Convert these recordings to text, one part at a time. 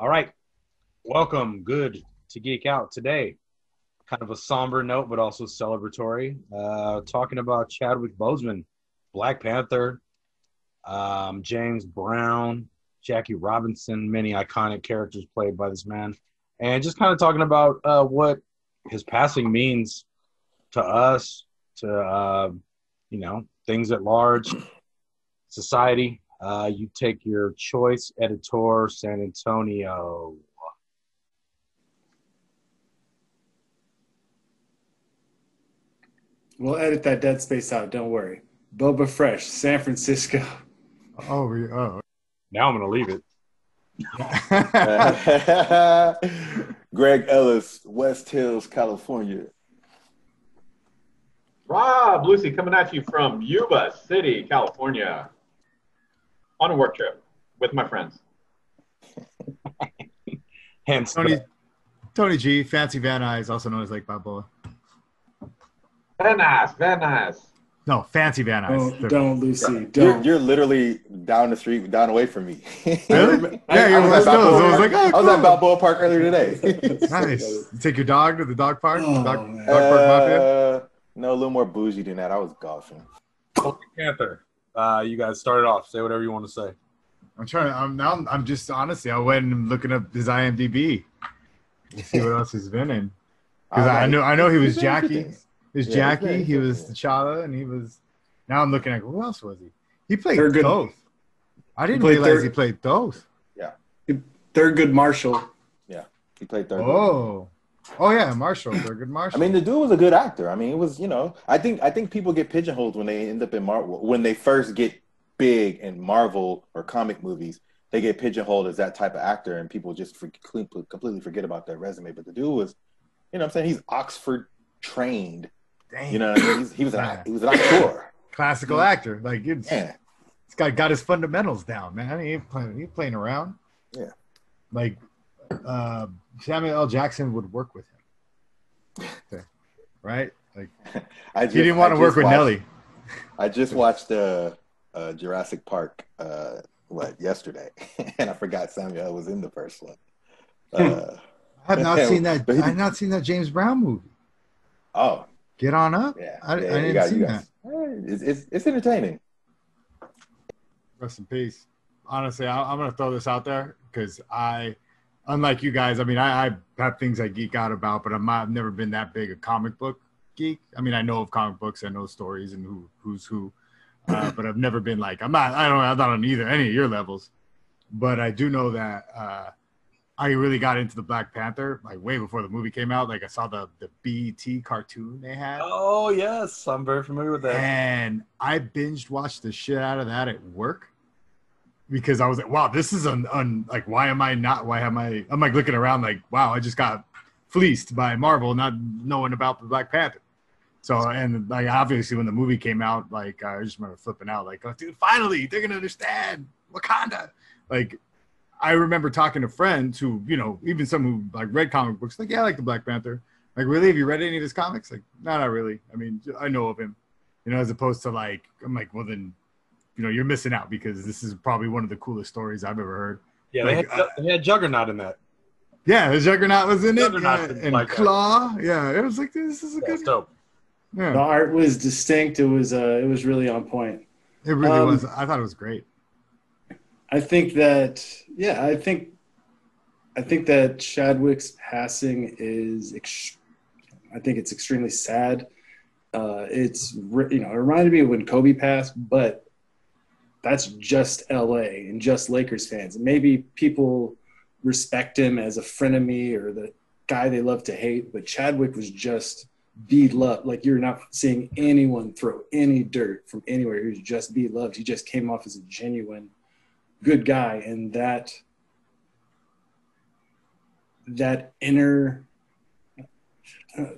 All right. Welcome. Good to geek out today. Kind of a somber note, but also celebratory. Uh, talking about Chadwick Boseman, Black Panther, um, James Brown, Jackie Robinson, many iconic characters played by this man, and just kind of talking about uh, what his passing means to us, to uh, you know things at large, society. Uh, you take your choice, editor San Antonio. We'll edit that dead space out. Don't worry. Boba Fresh, San Francisco. Oh, we, oh. Now I'm gonna leave it. Greg Ellis, West Hills, California. Rob Lucy coming at you from Yuba City, California, on a work trip with my friends. Hence, Tony, the- Tony G, Fancy Van Nuys, also known as Lake Balboa. Very nice, very nice. No, Fancy Van Nuys. Don't, don't Lucy. You're, Don't. you're literally down the street, down away from me. Really? I, Yeah, you I were was, West at Balboa, I was like, oh, I was at cool. Balboa Park earlier today. Nice. You take your dog to the dog park? Oh, dog, dog park mafia? Uh, no, a little more bougie than that. I was golfing. Panther. Uh, you guys started off. Say whatever you want to say. I'm trying. To, I'm now. I'm just honestly. I went and looking up his IMDb to see what else he's been in. Because I know. I know he was He's been in a few Jackie. things. He was Yeah, he's Jackie. been- He was yeah. T'Challa, and he was. Now I'm looking at who else was he? He played Thurgood- Thoth. I didn't played realize Thur- he played Thoth. good Marshall. Yeah. He played third. Oh, oh yeah, Marshall, Thurgood I Marshall. I mean, the dude was a good actor. I mean, it was you know. I think I think people get pigeonholed when they end up in Marvel when they first get big in Marvel or comic movies. They get pigeonholed as that type of actor, and people just for, completely forget about their resume. But the dude was, you know, what I'm saying he's Oxford trained. Dang. You know, I mean? He's, he was an Yeah. he was an actor. classical actor. Like it's, Yeah, this guy got his fundamentals down, man. He ain't playing. He ain't playing around. Yeah. Like uh, Samuel L. Jackson would work with him. Okay. Right? Like I just, he didn't want I to work just with Nelly. I just watched uh, uh, Jurassic Park. Uh, what yesterday, and I forgot Samuel was in the first one. Uh, I have not seen that. I have not seen that James Brown movie. oh, Get on up. yeah, I, yeah, I didn't got- see that. Eh, It's, it's it's entertaining. Rest in peace. Honestly, I, I'm gonna throw this out there because I, unlike you guys, I mean, I, I have things I geek out about, but I'm not, I've never been that big a comic book geek. I mean, I know of comic books, I know stories and who who's who, uh, but I've never been like I'm not. I don't. I'm not on either any of your levels, but I do know that uh, I really got into the Black Panther like way before the movie came out. Like I saw the the BET cartoon they had. Oh yes, I'm very familiar with that. And I binged watched the shit out of that at work because I was like, wow, this is un, un like why am I not why am I I'm like looking around like, wow, I just got fleeced by Marvel not knowing about the Black Panther. So and like obviously when the movie came out, like I just remember flipping out, like, oh dude, finally they're gonna understand Wakanda. Like I remember talking to friends who, you know, even some who like read comic books, like, yeah, I like the Black Panther. Like, really? Have you read any of his comics? Like, no, not really. I mean, I know of him, you know, as opposed to like, I'm like, well, then, you know, you're missing out because this is probably one of the coolest stories I've ever heard. Yeah, they had, Like, they had Juggernaut in that. Yeah, the Juggernaut was in it, yeah, and like that. Claw. Yeah, it was like this is a That's good. dope. The art was distinct. It was uh, it was really on point. it really Um, was. I thought it was great. I think that yeah, I think I think that Chadwick's passing is ex- I think it's extremely sad. Uh, it's re- you know it reminded me of when Kobe passed, but that's just L.A. and just Lakers fans. And maybe people respect him as a frenemy or the guy they love to hate, but Chadwick was just beloved. Like you're not seeing anyone throw any dirt from anywhere. He was just beloved. He just came off as a genuine good guy and that that inner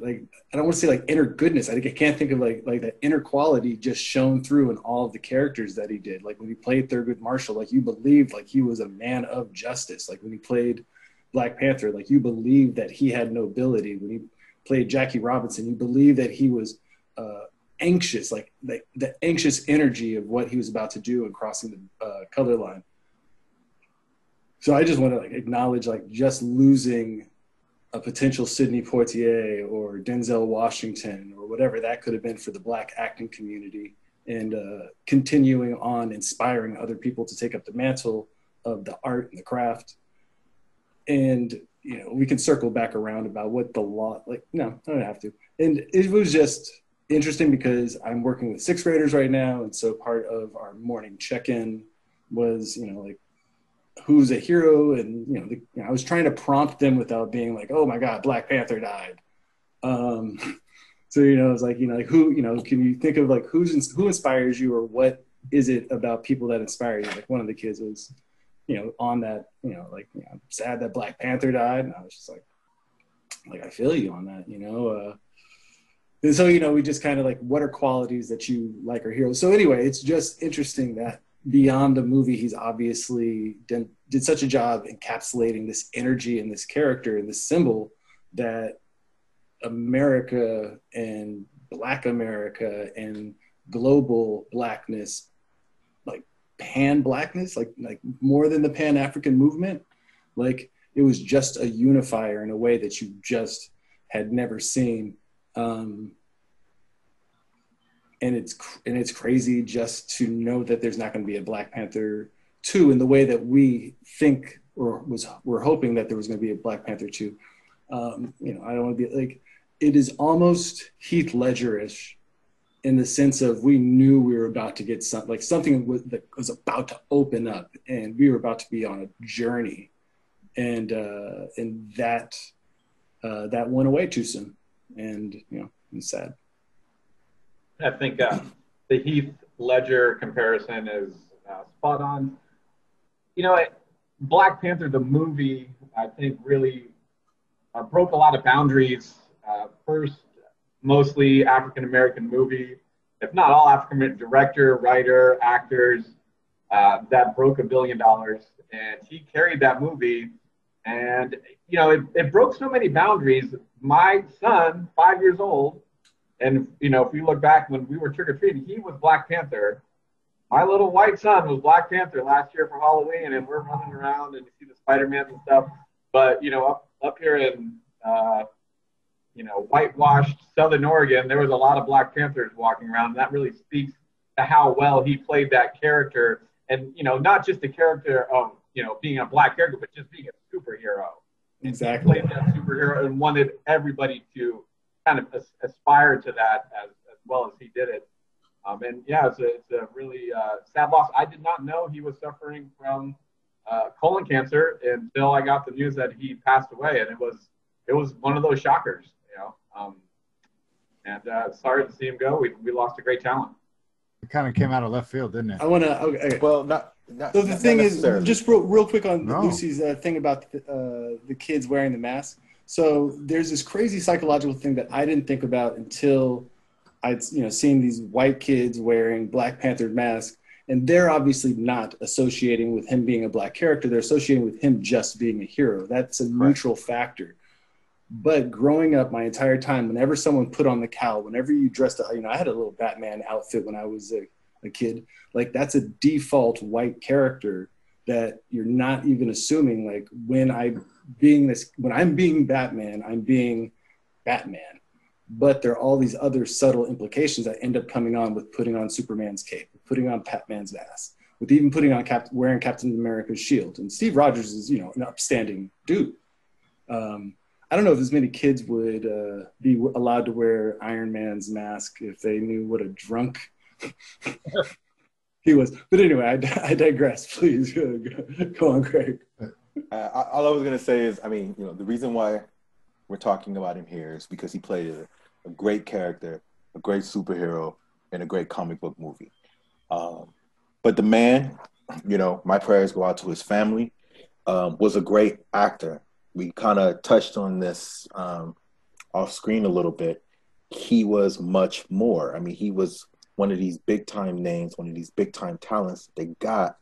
like I don't want to say like inner goodness. I think I can't think of like like that inner quality just shown through in all of the characters that he did. Like when he played Thurgood Marshall, like you believed like he was a man of justice. Like when he played Black Panther, like you believed that he had nobility. When he played Jackie Robinson, you believed that he was uh, anxious, like the, the anxious energy of what he was about to do and crossing the uh, color line. so I just want to like acknowledge like just losing a potential Sidney Poitier or Denzel Washington or whatever that could have been for the black acting community and uh, continuing on inspiring other people to take up the mantle of the art and the craft. And, you know, we can circle back around about what the law, like, no, I don't have to. And it was just interesting because I'm working with sixth graders right now. And so part of our morning check in was, you know, like, who's a hero? And, you know, the, you know, I was trying to prompt them without being like, oh my God, Black Panther died. Um, so you know it's like you know like who you know can you think of like who's who inspires you or what is it about people that inspire you like one of the kids was you know on that you know like you know, sad that black panther died and i was just like like i feel you on that you know uh and so you know we just kind of like what are qualities that you like or heroes so anyway it's just interesting that beyond the movie he's obviously did, did such a job encapsulating this energy and this character and this symbol that America and Black America and global blackness, like pan blackness, like like more than the pan African movement, like it was just a unifier in a way that you just had never seen. Um, and it's and it's crazy just to know that there's not going to be a Black Panther two in the way that we think or was we're hoping that there was going to be a Black Panther two. Um, you know, I don't want to be like it is almost Heath Ledger-ish in the sense of we knew we were about to get something like something that was about to open up and we were about to be on a journey. And uh, and that uh, that went away too soon. And you know it's sad i think uh, the heath ledger comparison is uh, spot on you know black panther the movie i think really uh, broke a lot of boundaries uh, first mostly African American movie, if not all African American director, writer, actors uh, that broke a billion dollars. And he carried that movie. And, you know, it, it broke so many boundaries. My son, five years old, and, you know, if you look back when we were trick or treating, he was Black Panther. My little white son was Black Panther last year for Halloween, and we're running around and you see the Spider Man and stuff. But, you know, up, up here in, uh, you know, whitewashed Southern Oregon, there was a lot of Black Panthers walking around. And that really speaks to how well he played that character. And, you know, not just the character of, you know, being a black character, but just being a superhero. Exactly. He played that superhero and wanted everybody to kind of aspire to that as, as well as he did it. Um, and yeah, it's a, it's a really uh, sad loss. I did not know he was suffering from uh, colon cancer until I got the news that he passed away. And it was, it was one of those shockers. You know. Um, and uh, sorry to see him go. We, we lost a great talent. It kind of came out of left field, didn't it? I want to. Okay. Well, not. not so the not thing is, just real, real quick on No. Lucy's uh, thing about the, uh, the kids wearing the mask. So there's this crazy psychological thing that I didn't think about until I'd you know seen these white kids wearing Black Panther masks, and they're obviously not associating with him being a black character. They're associating with him just being a hero. That's a neutral factor. But growing up my entire time, whenever someone put on the cowl, whenever you dressed up, you know, I had a little Batman outfit when I was a, a kid. Like that's a default white character that you're not even assuming. Like when I being this, when I'm being Batman, I'm being Batman. But there are all these other subtle implications that end up coming on with putting on Superman's cape, putting on Batman's mask, with even putting on Cap- wearing Captain America's shield. And Steve Rogers is, you know, an upstanding dude. Um, I don't know if as many kids would uh, be allowed to wear Iron Man's mask if they knew what a drunk he was. But anyway, I, I digress. Please go, go on, Craig. Uh, all I was gonna say is, I mean, you know, the reason why we're talking about him here is because he played a, a great character, a great superhero, in a great comic book movie. Um, but the man, you know, my prayers go out to his family. Um, was a great actor. We kind of touched on this um, off screen a little bit. He was much more. I mean, he was one of these big time names, one of these big time talents they got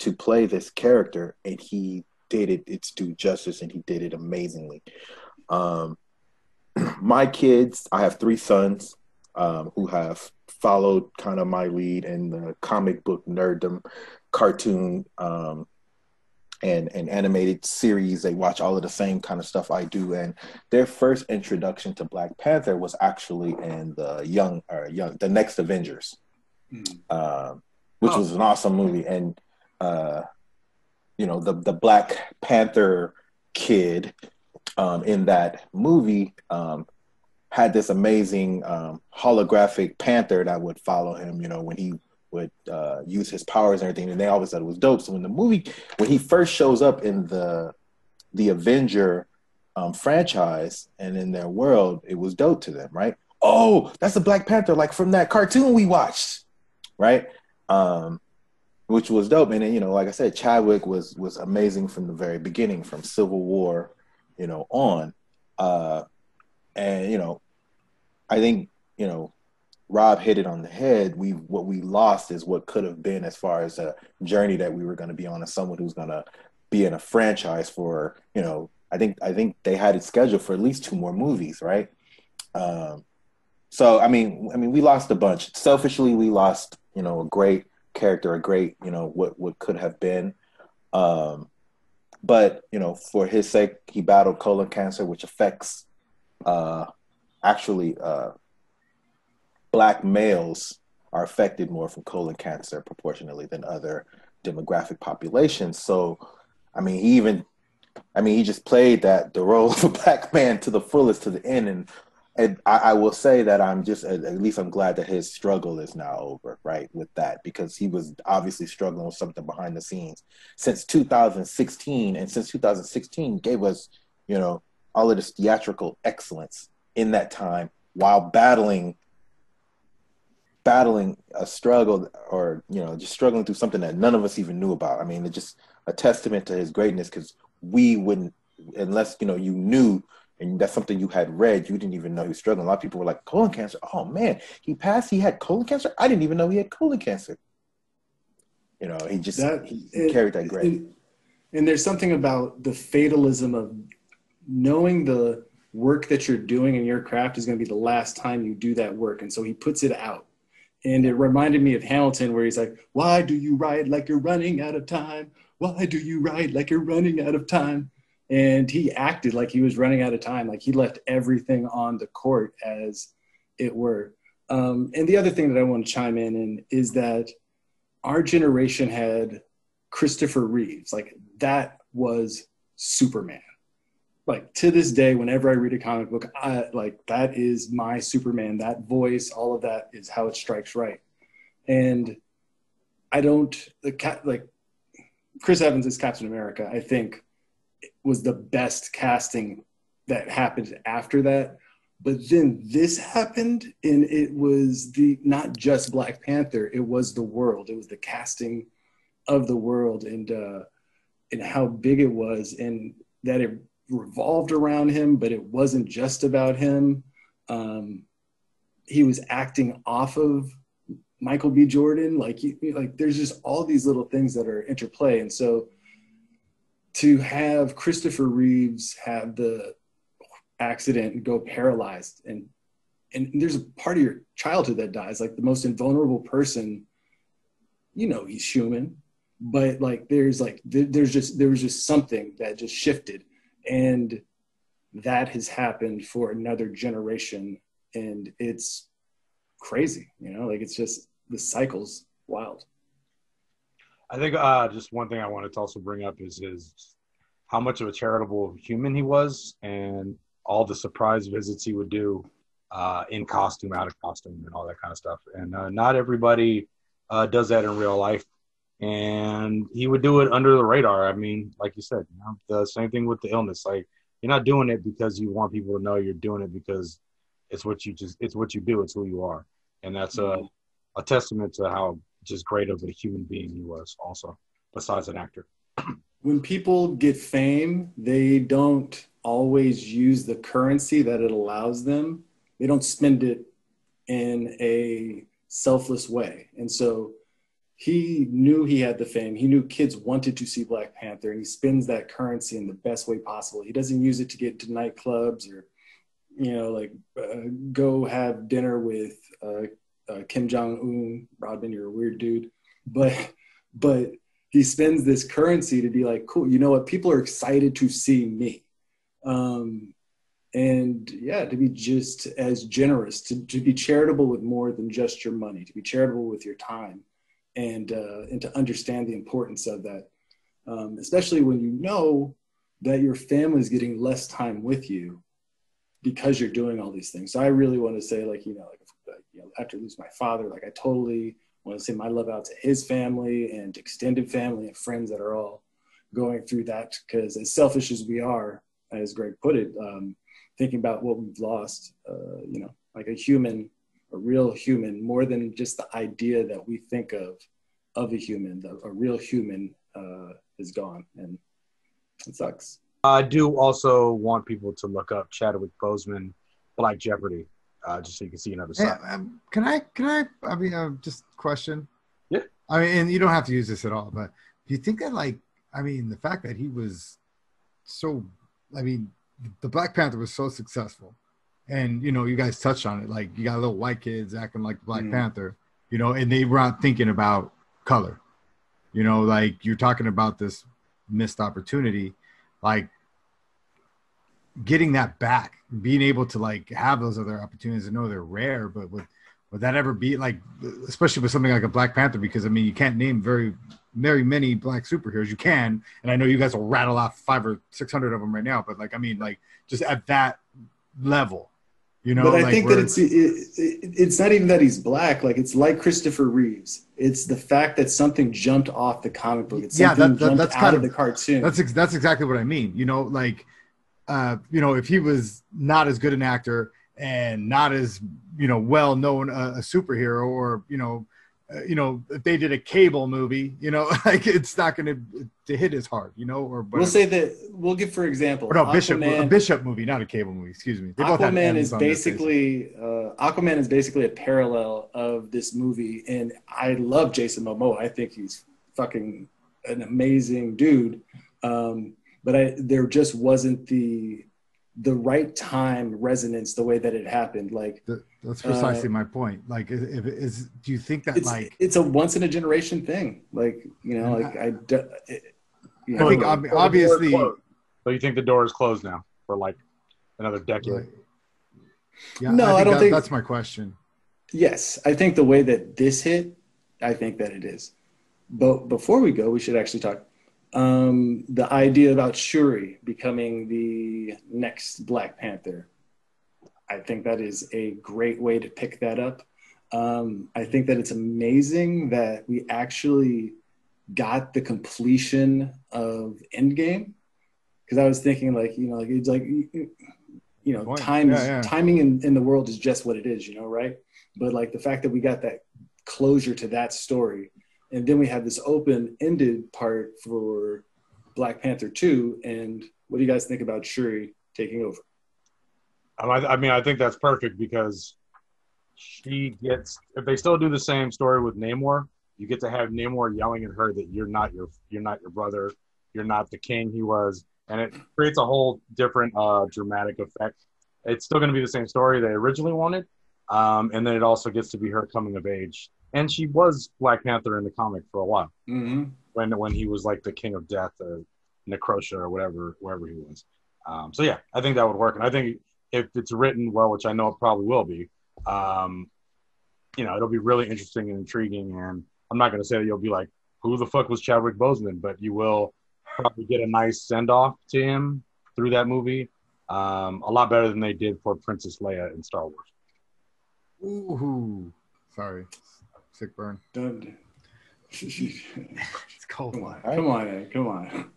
to play this character, and he did it its due justice, and he did it amazingly. Um, my kids, I have three sons um, who have followed kind of my lead in the comic book nerddom, cartoon, um, and and animated series. They watch all of the same kind of stuff I do, and their first introduction to Black Panther was actually in the young or young the next Avengers, Mm. um, which Oh. was an awesome movie, and uh, you know the the Black Panther kid um, in that movie um, had this amazing um, holographic panther that would follow him. You know when he would uh, use his powers and everything, and they always said it was dope. So when the movie, when he first shows up in the the Avenger um, franchise and in their world, it was dope to them, right? Oh, that's the Black Panther, like from that cartoon we watched, right? Um, which was dope. And then, you know, like I said, Chadwick was was amazing from the very beginning, from Civil War, you know, on. Uh, and you know, I think you know Rob hit it on the head. We what we lost is what could have been as far as a journey that we were going to be on as someone who's going to be in a franchise for you know. I think I think they had it scheduled for at least two more movies, right? Um, so I mean, I mean, we lost a bunch. Selfishly, we lost you know a great character, a great you know what what could have been. Um, but you know, for his sake, he battled colon cancer, which affects uh, actually uh, black males are affected more from colon cancer proportionally than other demographic populations. So, I mean, he even, I mean, he just played that the role of a black man to the fullest to the end, and and I, I will say that I'm just at, least I'm glad that his struggle is now over, right, with that because he was obviously struggling with something behind the scenes since 2016, and since 2016 gave us, you know, all of this theatrical excellence in that time while battling battling a struggle or you know just struggling through something that none of us even knew about. I mean it's just a testament to his greatness because we wouldn't unless you know you knew and that's something you had read you didn't even know he was struggling a lot of people were like colon cancer oh man he passed he had colon cancer i didn't even know he had colon cancer you know he just That- he, he carried that great And, and there's something about the fatalism of knowing the work that you're doing in your craft is going to be the last time you do that work. And so he puts it out. And it reminded me of Hamilton, where he's like, Why do you ride like you're running out of time? Why do you ride like you're running out of time? And he acted like he was running out of time. Like he left everything on the court as it were. Um, and the other thing that I want to chime in in is that our generation had Christopher Reeves. Like that was Superman. Like to this day, whenever I read a comic book, I like that is my Superman. That voice, all of that is how it strikes right. And I don't the cat like Chris Evans is Captain America. I think was the best casting that happened after that. But then this happened, and it was the not just Black Panther. It was the world. It was the casting of the world, and uh, and how big it was, and that it revolved around him, but it wasn't just about him. Um, he was acting off of Michael B. Jordan. Like, he, like there's just all these little things that are interplay, and so to have Christopher Reeves have the accident and go paralyzed and and there's a part of your childhood that dies like the most invulnerable person you know he's human but like there's like there's just there was just something that just shifted and that has happened for another generation and it's crazy you know like it's just the cycles wild I think uh, just one thing I wanted to also bring up is his how much of a charitable human he was, and all the surprise visits he would do uh, in costume, out of costume, and all that kind of stuff. And uh, not everybody uh, does that in real life, and he would do it under the radar. I mean, like you said, you know, the same thing with the illness. Like you're not doing it because you want people to know you're doing it because it's what you just it's what you do. It's who you are, and that's a a testament to how just great of a human being he was. Also, besides an actor. when people get fame, they don't always use the currency that it allows them. They don't spend it in a selfless way. And so he knew he had the fame. He knew kids wanted to see Black Panther, and he spends that currency in the best way possible. He doesn't use it to get to nightclubs or, you know, like uh, go have dinner with uh, uh, Kim Jong Un. Rodman, you're a weird dude, but but he spends this currency to be like, cool, you know what? People are excited to see me. Um, and yeah, to be just as generous, to, to be charitable with more than just your money, to be charitable with your time, and uh, and to understand the importance of that, um, especially when you know that your family is getting less time with you because you're doing all these things. So I really want to say, like you know, like you know, after losing my father, like I totally want to send my love out to his family and extended family and friends that are all going through that. Because as selfish as we are, as Greg put it, um, thinking about what we've lost, uh, you know, like a human, a real human, more than just the idea that we think of of a human, a real human uh, is gone, and it sucks. I do also want people to look up Chadwick Boseman, Black Jeopardy, uh, just so you can see another Hey, side. um, can I? Can I? I mean, uh, just question. Yeah. I mean, and you don't have to use this at all, but do you think that, like, I mean, the fact that he was so, I mean, the Black Panther was so successful, and you know, you guys touched on it. Like, you got little white kids acting like the Black Mm. Panther, you know, and they weren't thinking about color. You know, like you're talking about this missed opportunity, like getting that back, being able to like have those other opportunities. I know they're rare, but would would that ever be like, especially with something like a Black Panther? Because I mean, you can't name very very many black superheroes. You can, and I know you guys will rattle off five or six hundred of them right now. But like, I mean, like just at that level, you know. but I like think that it's it, it, it's not even that he's black. Like it's like Christopher Reeves. It's the fact that something jumped off the comic book. It's Yeah, that- that- that's kind of of- the cartoon. That's ex- that's exactly what I mean. You know, like, uh, you know, if he was not as good an actor and not as you know well known a, a superhero, or you know, uh, you know, if they did a cable movie, you know, like it's not going to to hit as hard, you know, or but we'll say that we'll give for example. or no Bishop a Bishop movie, not a cable movie. Excuse me. They Aquaman is on their faces. basically uh, Aquaman is basically a parallel of this movie, and I love Jason Momoa. I think he's fucking an amazing dude. Um, but I there just wasn't the the right time resonance the way that it happened. Like Th- that's precisely my point. Like, if, if is do you think that Uh, it's like it's a once in a generation thing. Like you know, like I, do- it, you I think ob- the door is obviously. closed. So you think the door is closed now for like another decade? Like, yeah, No, I think don't that- think- that's my question. Yes, I think the way that this hit, I think that it is. But before we go, we should actually talk. Um, the idea about Shuri becoming the next Black Panther. I think that is a great way to pick that up. Um, I think that it's amazing that we actually got the completion of Endgame. Because I was thinking, like, you know, like it's like, you know, Point. time Yeah, yeah. timing in, in the world is just what it is, you know, right? But like the fact that we got that closure to that story, and then we have this open-ended part for Black Panther two. And what do you guys think about Shuri taking over? I, I mean, I think that's perfect because she gets. If they still do the same story with Namor, you get to have Namor yelling at her that you're not your you're not your brother, you're not the king he was, and it creates a whole different uh, dramatic effect. It's still going to be the same story they originally wanted, um, and then it also gets to be her coming of age. And she was Black Panther in the comic for a while Mm-hmm. when when he was like the king of death or Necrosha or whatever wherever he was. Um, so yeah, I think that would work, and I think if it's written well, which I know it probably will be, um, you know, it'll be really interesting and intriguing. And I'm not going to say that you'll be like, who the fuck was Chadwick Boseman, but you will probably get a nice send off to him through that movie. Um, a lot better than they did for Princess Leia in Star Wars. Ooh, sorry, sick burn. Don't. It's cold. come on, come on, Ed, come on.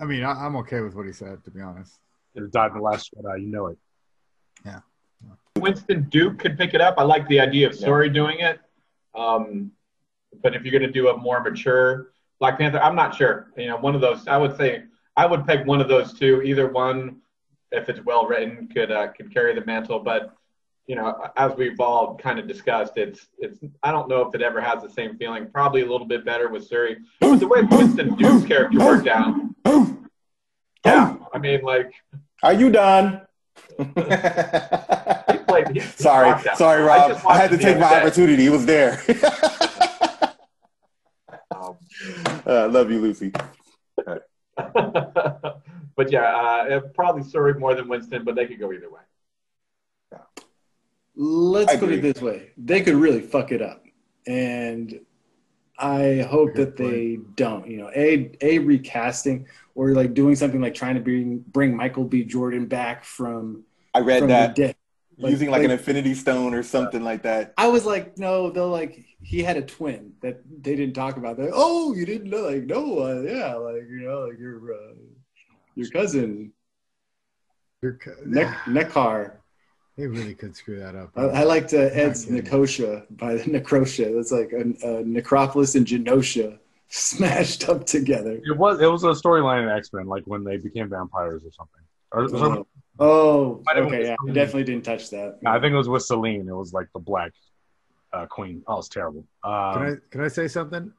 I mean, I, I'm okay with what he said, to be honest. It died in the Last Jedi, you know it. Yeah. Winston Duke could pick it up. I like the idea of Shuri doing it. Um, but if you're going to do a more mature Black Panther, I'm not sure. You know, one of those. I would say I would peg one of those two. Either one, if it's well written, could uh, could carry the mantle. But you know, as we've all kind of discussed, it's it's. I don't know if it ever has the same feeling. Probably a little bit better with Shuri. But the way Winston Duke's character worked out, yeah. I mean, like Are you done? played. Sorry, sorry, Rob. just I, had to take my day. opportunity. He was there. Um, uh, love you, Lucy. but yeah, uh, probably Shuri more than Winston, but they could go either way. Let's I put it this way: they could really fuck it up, and I hope that they don't. You know, a a recasting or like doing something like trying to bring bring Michael B. Jordan back from I read from that dead. Like- using like, an Infinity Stone or something like that. I was like, no, they'll like he had a twin that they didn't talk about. That oh, you didn't know? Like no, uh, yeah, like you know, like your uh, your cousin You're co- ne- Nekar. They really could screw that up. I, I liked uh, Ed's kidding. Nicosia by the Necrosha. That's like a, a Necropolis and Genosha smashed up together. It was it was a storyline in X Men, like when they became vampires or something. Or, or something. Oh, oh okay. been Yeah, I definitely didn't touch that. I think it was with Selene. It was like the Black uh, Queen. Oh, it's terrible. Um, Can I can I say something?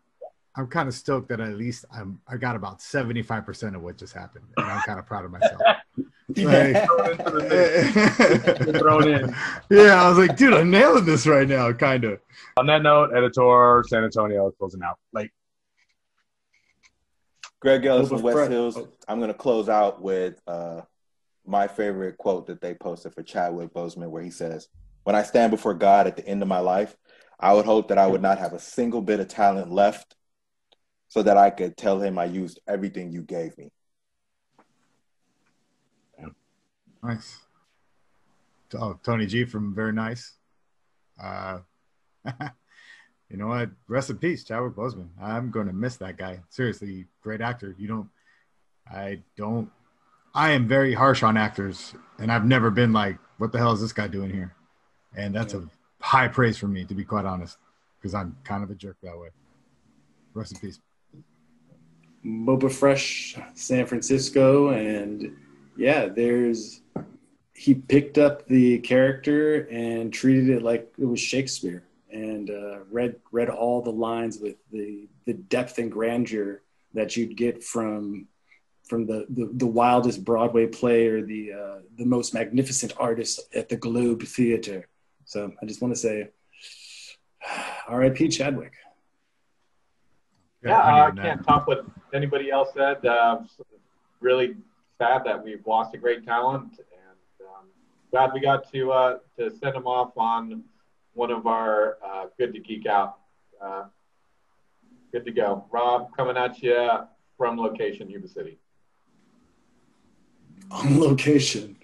I'm kind of stoked that at least I'm I got about 75 percent of what just happened, and I'm kind of proud of myself. Yeah. thrown yeah, I was like, dude, I'm nailing this right now, kind of. On that note, editor San Antonio closing out. Like Greg Ellis from West Fett. Hills. I'm going to close out with uh, my favorite quote that they posted for Chadwick Boseman, where he says, When I stand before God at the end of my life, I would hope that I would not have a single bit of talent left so that I could tell him I used everything you gave me. Nice. Oh, Tony G from Very Nice. Uh, you know what? Rest in peace, Chadwick Boseman. I'm going to miss that guy. Seriously, great actor. You don't. I don't. I am very harsh on actors, and I've never been like, "What the hell is this guy doing here?" And that's a high praise for me, to be quite honest, because I'm kind of a jerk that way. Rest in peace. Boba Fresh, San Francisco, and yeah, there's he picked up the character and treated it like it was Shakespeare, and uh, read read all the lines with the the depth and grandeur that you'd get from from the the, the wildest Broadway play or the uh, the most magnificent artist at the Globe Theater. So I just want to say, R.I.P. Chadwick. Yeah, uh, I I can't top what anybody else said. Uh, really sad that we've lost a great talent, and um, glad we got to uh, to send him off on one of our uh, good to geek out. Uh, good to go, Rob, coming at you from location, Yuba City. on location.